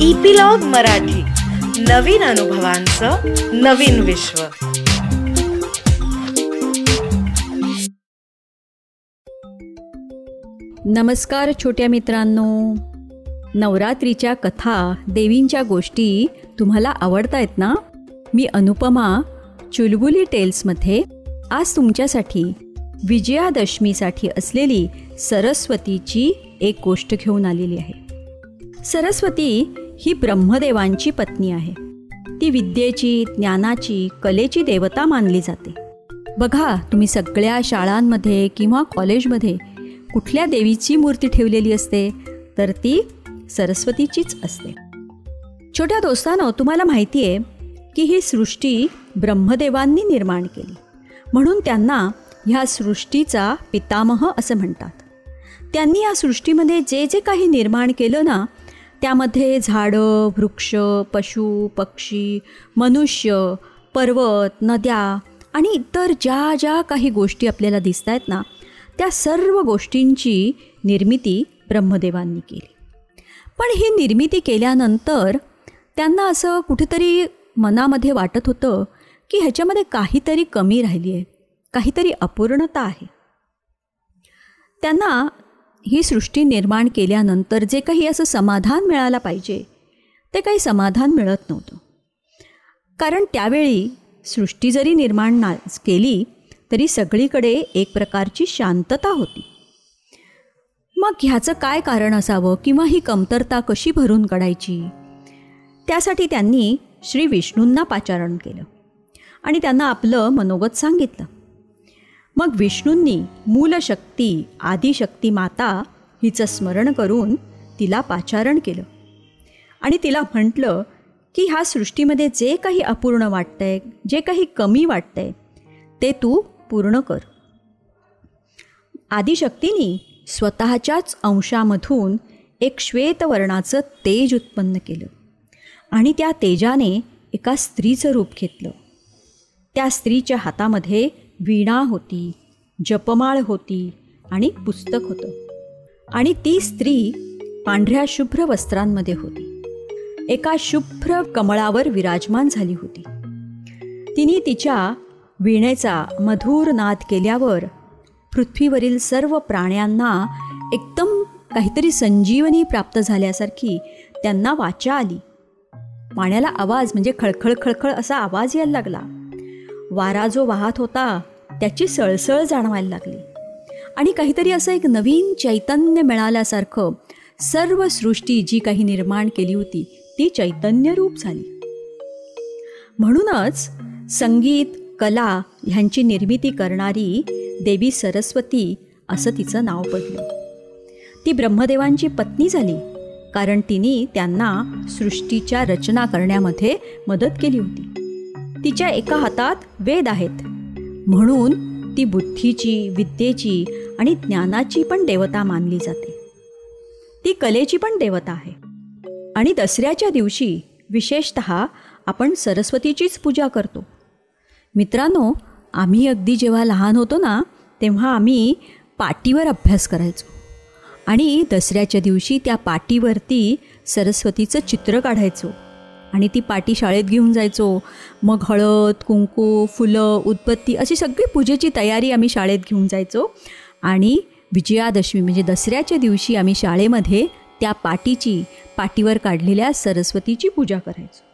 Epilogue Marathi. नवीन अनुभवांचं नवीन विश्व. नमस्कार छोट्या मित्रांनो. नवरात्रीच्या कथा देवींच्या गोष्टी तुम्हाला आवडतायत आहेत ना? मी अनुपमा चुलबुली टेल्समध्ये आज तुमच्यासाठी विजयादशमीसाठी असलेली सरस्वतीची एक गोष्ट घेऊन आलेली आहे. सरस्वती ही ब्रह्मदेवांची पत्नी आहे. ती विद्येची ज्ञानाची कलेची देवता मानली जाते. बघा तुम्ही सगळ्या शाळांमध्ये किंवा कॉलेजमध्ये कुठल्या देवीची मूर्ती ठेवलेली असते? तर ती सरस्वतीचीच असते. छोट्या दोस्तानं तुम्हाला माहिती आहे की ही सृष्टी ब्रह्मदेवांनी निर्माण केली. म्हणून त्यांना ह्या सृष्टीचा पितामह असं म्हणतात. त्यांनी या सृष्टीमध्ये जे जे काही निर्माण केलं ना त्यामध्ये झाडं वृक्ष पशु पक्षी मनुष्य पर्वत नद्या आणि इतर ज्या ज्या काही गोष्टी आपल्याला दिसत आहेत ना त्या सर्व गोष्टींची निर्मिती ब्रह्मदेवांनी केली. पण ही निर्मिती केल्यानंतर त्यांना असं कुठेतरी मनामध्ये वाटत होतं की ह्याच्यामध्ये काहीतरी कमी राहिली आहे काहीतरी अपूर्णता आहे. त्यांना ही सृष्टी निर्माण केल्यानंतर जे काही असं समाधान मिळालं पाहिजे ते काही समाधान मिळत नव्हतं. कारण त्यावेळी सृष्टी जरी निर्माण ना केली तरी सगळीकडे एक प्रकारची शांतता होती. मग ह्याचं काय कारण असावं किंवा ही कमतरता कशी भरून काढायची? त्यासाठी त्यांनी श्री विष्णूंना पाचारण केलं आणि त्यांना आपलं मनोगत सांगितलं. मग विष्णूंनी मूलशक्ती आदिशक्ती माता हिचं स्मरण करून तिला पाचारण केलं. आणि तिला म्हटलं की ह्या सृष्टीमध्ये जे काही अपूर्ण वाटतंय जे काही कमी वाटतंय ते तू पूर्ण कर. आदिशक्तीनी स्वतःच्याच अंशामधून एक श्वेतवर्णाचं तेज उत्पन्न केलं आणि त्या तेजाने एका स्त्रीचं रूप घेतलं. त्या स्त्रीच्या हातामध्ये वीणा होती जपमाळ होती आणि पुस्तक होतं. आणि ती स्त्री पांढऱ्या शुभ्र वस्त्रांमध्ये होती. एका शुभ्र कमळावर विराजमान झाली होती. तिने तिच्या वीणेचा मधुर नाद केल्यावर पृथ्वीवरील सर्व प्राण्यांना एकदम काहीतरी संजीवनी प्राप्त झाल्यासारखी त्यांना वाचा आली. पाण्याला आवाज म्हणजे खळखळ खळखळ असा आवाज यायला लागला. वारा जो वाहत होता त्याची सळसळ जाणवायला लागली. आणि काहीतरी असं एक नवीन चैतन्य मिळाल्यासारखं सर्व सृष्टी जी काही निर्माण केली होती ती चैतन्यरूप झाली. म्हणूनच संगीत कला ह्यांची निर्मिती करणारी देवी सरस्वती असं तिचं नाव पडलं. ती ब्रह्मदेवांची पत्नी झाली कारण तिने त्यांना सृष्टीच्या रचना करण्यामध्ये मदत केली होती. तिच्या एका हातात वेद आहेत. म्हणून ती बुद्धीची विद्येची आणि ज्ञानाची पण देवता मानली जाते. ती कलेची पण देवता आहे. आणि दसऱ्याच्या दिवशी विशेषत आपण सरस्वतीचीच पूजा करतो. मित्रांनो आम्ही अगदी जेव्हा लहान होतो ना तेव्हा आम्ही पाटीवर अभ्यास करायचो. आणि दसऱ्याच्या दिवशी त्या पाटीवरती सरस्वतीचं चित्र काढायचो. आणि ती पाटी शाळेत घेऊन जायचो. मग हळद कुंकू फुलं उत्पत्ती अशी सगळी पूजेची तयारी आम्ही शाळेत घेऊन जायचो. आणि विजयादशमी म्हणजे दसऱ्याच्या दिवशी आम्ही शाळेमध्ये त्या पाटीची पाटीवर काढलेल्या सरस्वतीची पूजा करायचो.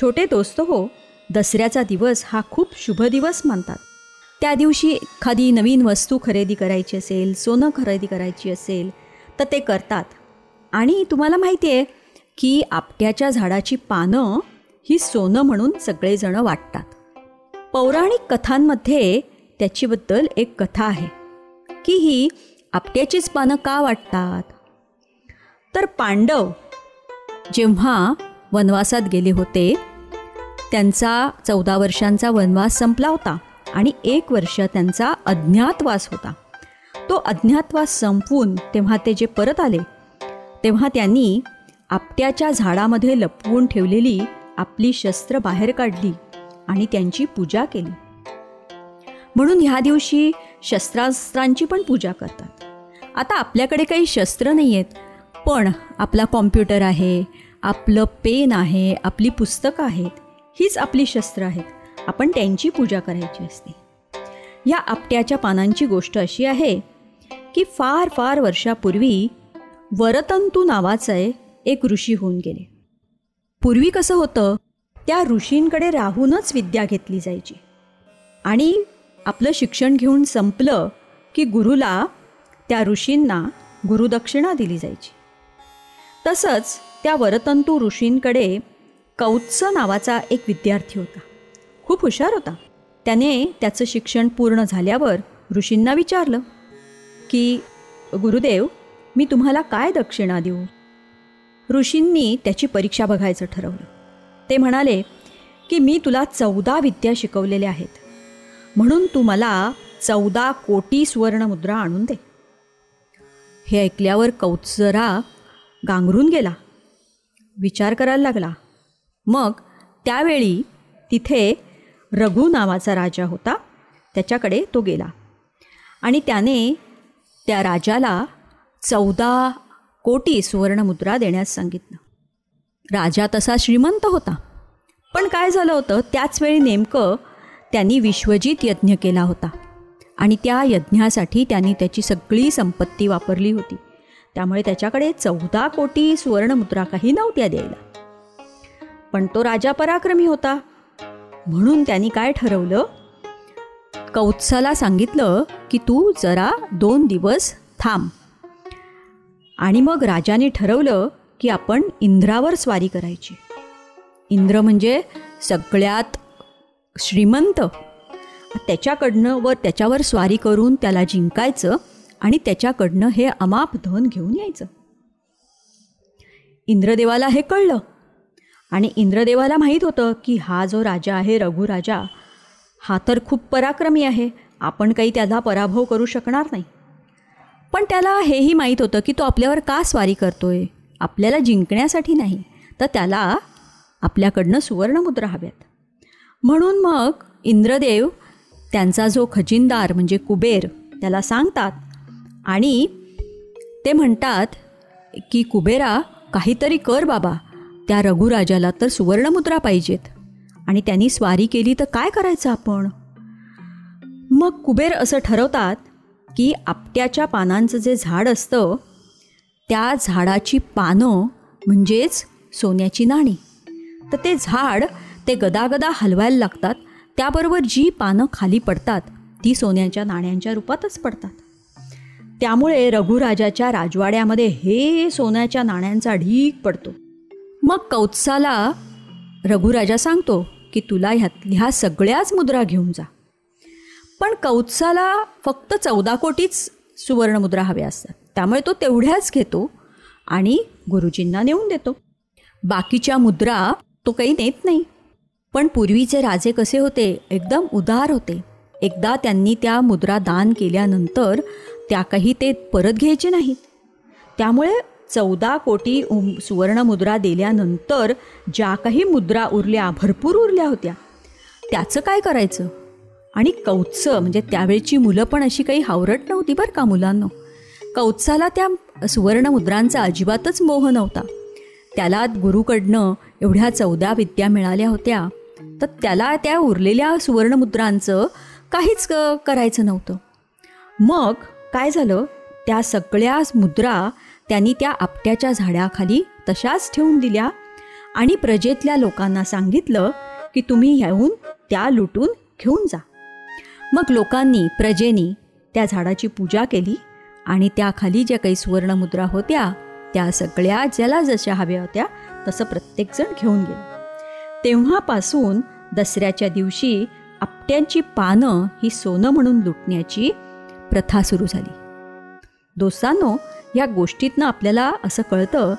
छोटे दोस्त हो दसऱ्याचा दिवस हा खूप शुभ दिवस मानतात. त्या दिवशी एखादी नवीन वस्तू खरेदी करायची असेल सोनं खरेदी करायची असेल तर ते करतात. आणि तुम्हाला माहिती आहे की आपट्याच्या झाडाची पानं ही सोनं म्हणून सगळेजणं वाटतात. पौराणिक कथांमध्ये त्याच्याबद्दल एक कथा आहे. की ही आपट्याचीच पानं का वाटतात? तर पांडव जेव्हा वनवासात गेले होते त्यांचा चौदा वर्षांचा वनवास संपला होता आणि एक वर्ष त्यांचा अज्ञातवास होता. तो अज्ञातवास संपवून तेव्हा ते जे परत आले तेव्हा त्यांनी आपट्याच्या झाडामध्ये लपवून ठेवलेली आपली शस्त्र बाहेर काढली आणि त्यांची पूजा केली. म्हणून ह्या दिवशी शस्त्रास्त्रांची पण पूजा करतात. आता आपल्याकडे काही शस्त्र नाही आहेत पण आपला कॉम्प्युटर आहे आपलं पेन आहे आपली पुस्तकं आहेत हीच आपली शस्त्र आहेत. आपण त्यांची पूजा करायची असते. या आपट्याच्या पानांची गोष्ट अशी आहे की फार फार वर्षापूर्वी वरतंतू नावाचं एक ऋषी होऊन गेले. पूर्वी कसं होतं त्या ऋषींकडे राहूनच विद्या घेतली जायची. आणि आपलं शिक्षण घेऊन संपलं की गुरुला त्या ऋषींना गुरुदक्षिणा दिली जायची. तसंच त्या वरतंतू ऋषींकडे कौत्स नावाचा एक विद्यार्थी होता. खूप हुशार होता. त्याने त्याचं शिक्षण पूर्ण झाल्यावर ऋषींना विचारलं की गुरुदेव मी तुम्हाला काय दक्षिणा देऊ? ऋषींनी त्याची परीक्षा बघायचं ठरवलं. ते म्हणाले की मी तुला चौदा विद्या शिकवलेल्या आहेत. म्हणून तू मला चौदा कोटी सुवर्णमुद्रा आणून दे. हे ऐकल्यावर कौत्सरा गांगरून गेला. विचार करायला लागला. मग त्यावेळी तिथे रघु नावाचा राजा होता. त्याच्याकडे तो गेला. आणि त्याने त्या राजाला चौदा कोटी सुवर्णमुद्रा देण्यास सांगितलं. राजा तसा श्रीमंत होता. पण काय झालं होतं त्याचवेळी नेमकं त्यांनी विश्वजित यज्ञ केला होता. आणि त्या यज्ञासाठी त्यांनी त्याची सगळी संपत्ती वापरली होती. त्यामुळे त्याच्याकडे चौदा कोटी सुवर्णमुद्रा काही नव्हत्या द्यायला. पण तो राजा पराक्रमी होता. म्हणून त्यांनी काय ठरवलं? कौत्साला सांगितलं की तू जरा दोन दिवस थांब. आणि मग राजाने ठरवलं की आपण इंद्रावर स्वारी करायची. इंद्र म्हणजे सगळ्यात श्रीमंत. त्याच्याकडनं व त्याच्यावर स्वारी करून त्याला जिंकायचं आणि त्याच्याकडनं हे अमाप धन घेऊन यायचं. इंद्रदेवाला हे कळलं. आणि इंद्रदेवाला माहीत होतं की हा जो राजा आहे रघुराजा हा तर खूप पराक्रमी आहे. आपण काही त्याचा पराभव करू शकणार नाही. पण त्याला हेही माहीत होतं की तो आपल्यावर का स्वारी करतोय? आपल्याला जिंकण्यासाठी नाही तर त्याला आपल्याकडनं सुवर्णमुद्रा हव्यात. म्हणून मग इंद्रदेव त्यांचा जो खजिनदार म्हणजे कुबेर त्याला सांगतात आणि ते म्हणतात की कुबेरा काहीतरी कर बाबा त्या रघुराजाला तर सुवर्णमुद्रा पाहिजेत. आणि त्यांनी स्वारी केली तर काय करायचं आपण? मग कुबेर असं ठरवतात की आपट्याच्या पानांचं जे झाड असतं त्या झाडाची पानं म्हणजेच सोन्याची नाणी. तर ते झाड ते गदागदा हलवायला लागतात. त्याबरोबर जी पानं खाली पडतात ती सोन्याच्या नाण्यांच्या रूपातच पडतात. त्यामुळे रघुराजाच्या राजवाड्यामध्ये हे सोन्याच्या नाण्यांचा ढीक पडतो. मग कौत्साला रघुराजा सांगतो की तुला ह्यातल्या सगळ्याच मुद्रा घेऊन जा. पण कौत्साला फक्त चौदा कोटीच सुवर्णमुद्रा हव्या असतात. त्यामुळे तो तेवढ्याच घेतो आणि गुरुजींना नेऊन देतो. बाकीच्या मुद्रा तो काही नेत नाही. पण पूर्वीचे राजे कसे होते? एकदम उदार होते. एकदा त्यांनी त्या मुद्रा दान केल्यानंतर त्या काही ते परत घ्यायचे नाहीत त्यामुळे चौदा कोटी उम सुवर्णमुद्रा दिल्यानंतर ज्या काही मुद्रा उरल्या भरपूर उरल्या होत्या त्याचं काय करायचं? आणि कौत्स म्हणजे त्यावेळची मुलं पण अशी काही हावरट नव्हती बरं का मुलांना. कौत्साला त्या सुवर्णमुद्रांचा अजिबातच मोह नव्हता. त्याला गुरुकडनं एवढ्या चौदा विद्या मिळाल्या होत्या तर त्याला त्या उरलेल्या सुवर्णमुद्रांचं काहीच करायचं नव्हतं. मग काय झालं? त्या सगळ्या मुद्रा त्यांनी त्या आपट्याच्या झाडाखाली तशाच ठेवून दिल्या आणि प्रजेतल्या लोकांना सांगितलं की तुम्ही ह्याहून त्या लुटून घेऊन जा. मग लोकांनी प्रजेनी त्या झाडाची पूजा केली आणि त्याखाली ज्या काही सुवर्णमुद्रा होत्या त्या सगळ्या ज्याला जशा हव्या होत्या तसं प्रत्येकजण घेऊन गेलं. तेव्हापासून दसऱ्याच्या दिवशी आपट्यांची पानं ही सोनं म्हणून लुटण्याची प्रथा सुरू झाली. दोस्तांनो या गोष्टीतनं आपल्याला असं कळतं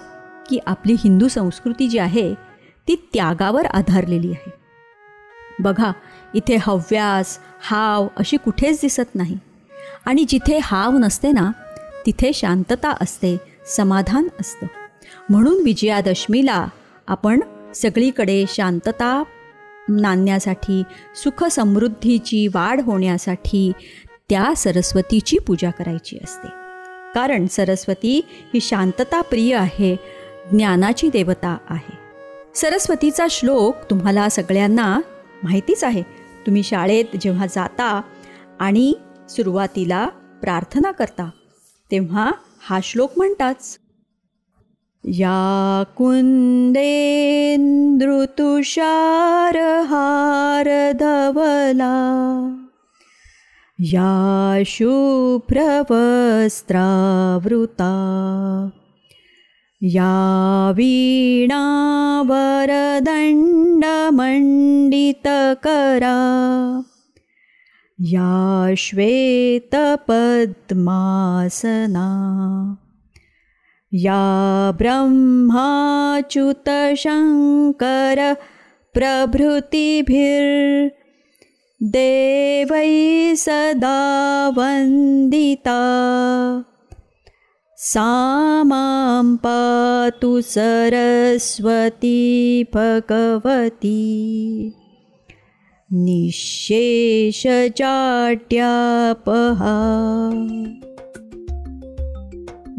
की आपली हिंदू संस्कृती जी आहे ती त्यागावर आधारलेली आहे. बघा इथे हव्यास हाव अशी कुठेच दिसत नाही. आणि जिथे हाव नसते ना तिथे शांतता असते समाधान असतं. म्हणून विजयादशमीला आपण सगळीकडे शांतता नांदण्यासाठी सुख समृद्धीची वाढ होण्यासाठी त्या सरस्वतीची पूजा करायची असते. कारण सरस्वती ही शांतता प्रिय आहे ज्ञानाची देवता आहे. सरस्वतीचा श्लोक तुम्हाला सगळ्यांना माहितीच आहे. तुम्ही शाळेत जेव्हा जाता आणि सुरुवातीला प्रार्थना करता तेव्हा हा श्लोक म्हणताच या धवला या शुभ्रवस्त्रावृता या वीणावरदण्डमण्डितकरा या श्वेतपद्मासना या ब्रह्माच्युतशङ्कर प्रभृतिभिर्देवै सदा वन्दिता सा मां पातु सरस्वती भगवती। निःशेषजाट्यापहा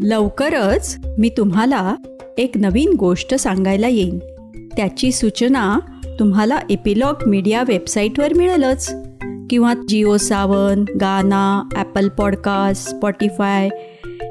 लवकरच मी तुम्हाला एक नवीन गोष्ट सांगायला येईन. त्याची सूचना तुम्हाला एपिलॉग मीडिया वेबसाईटवर मिळेलच. किंवा जिओ सावन गाना ॲपल पॉडकास्ट स्पॉटीफाय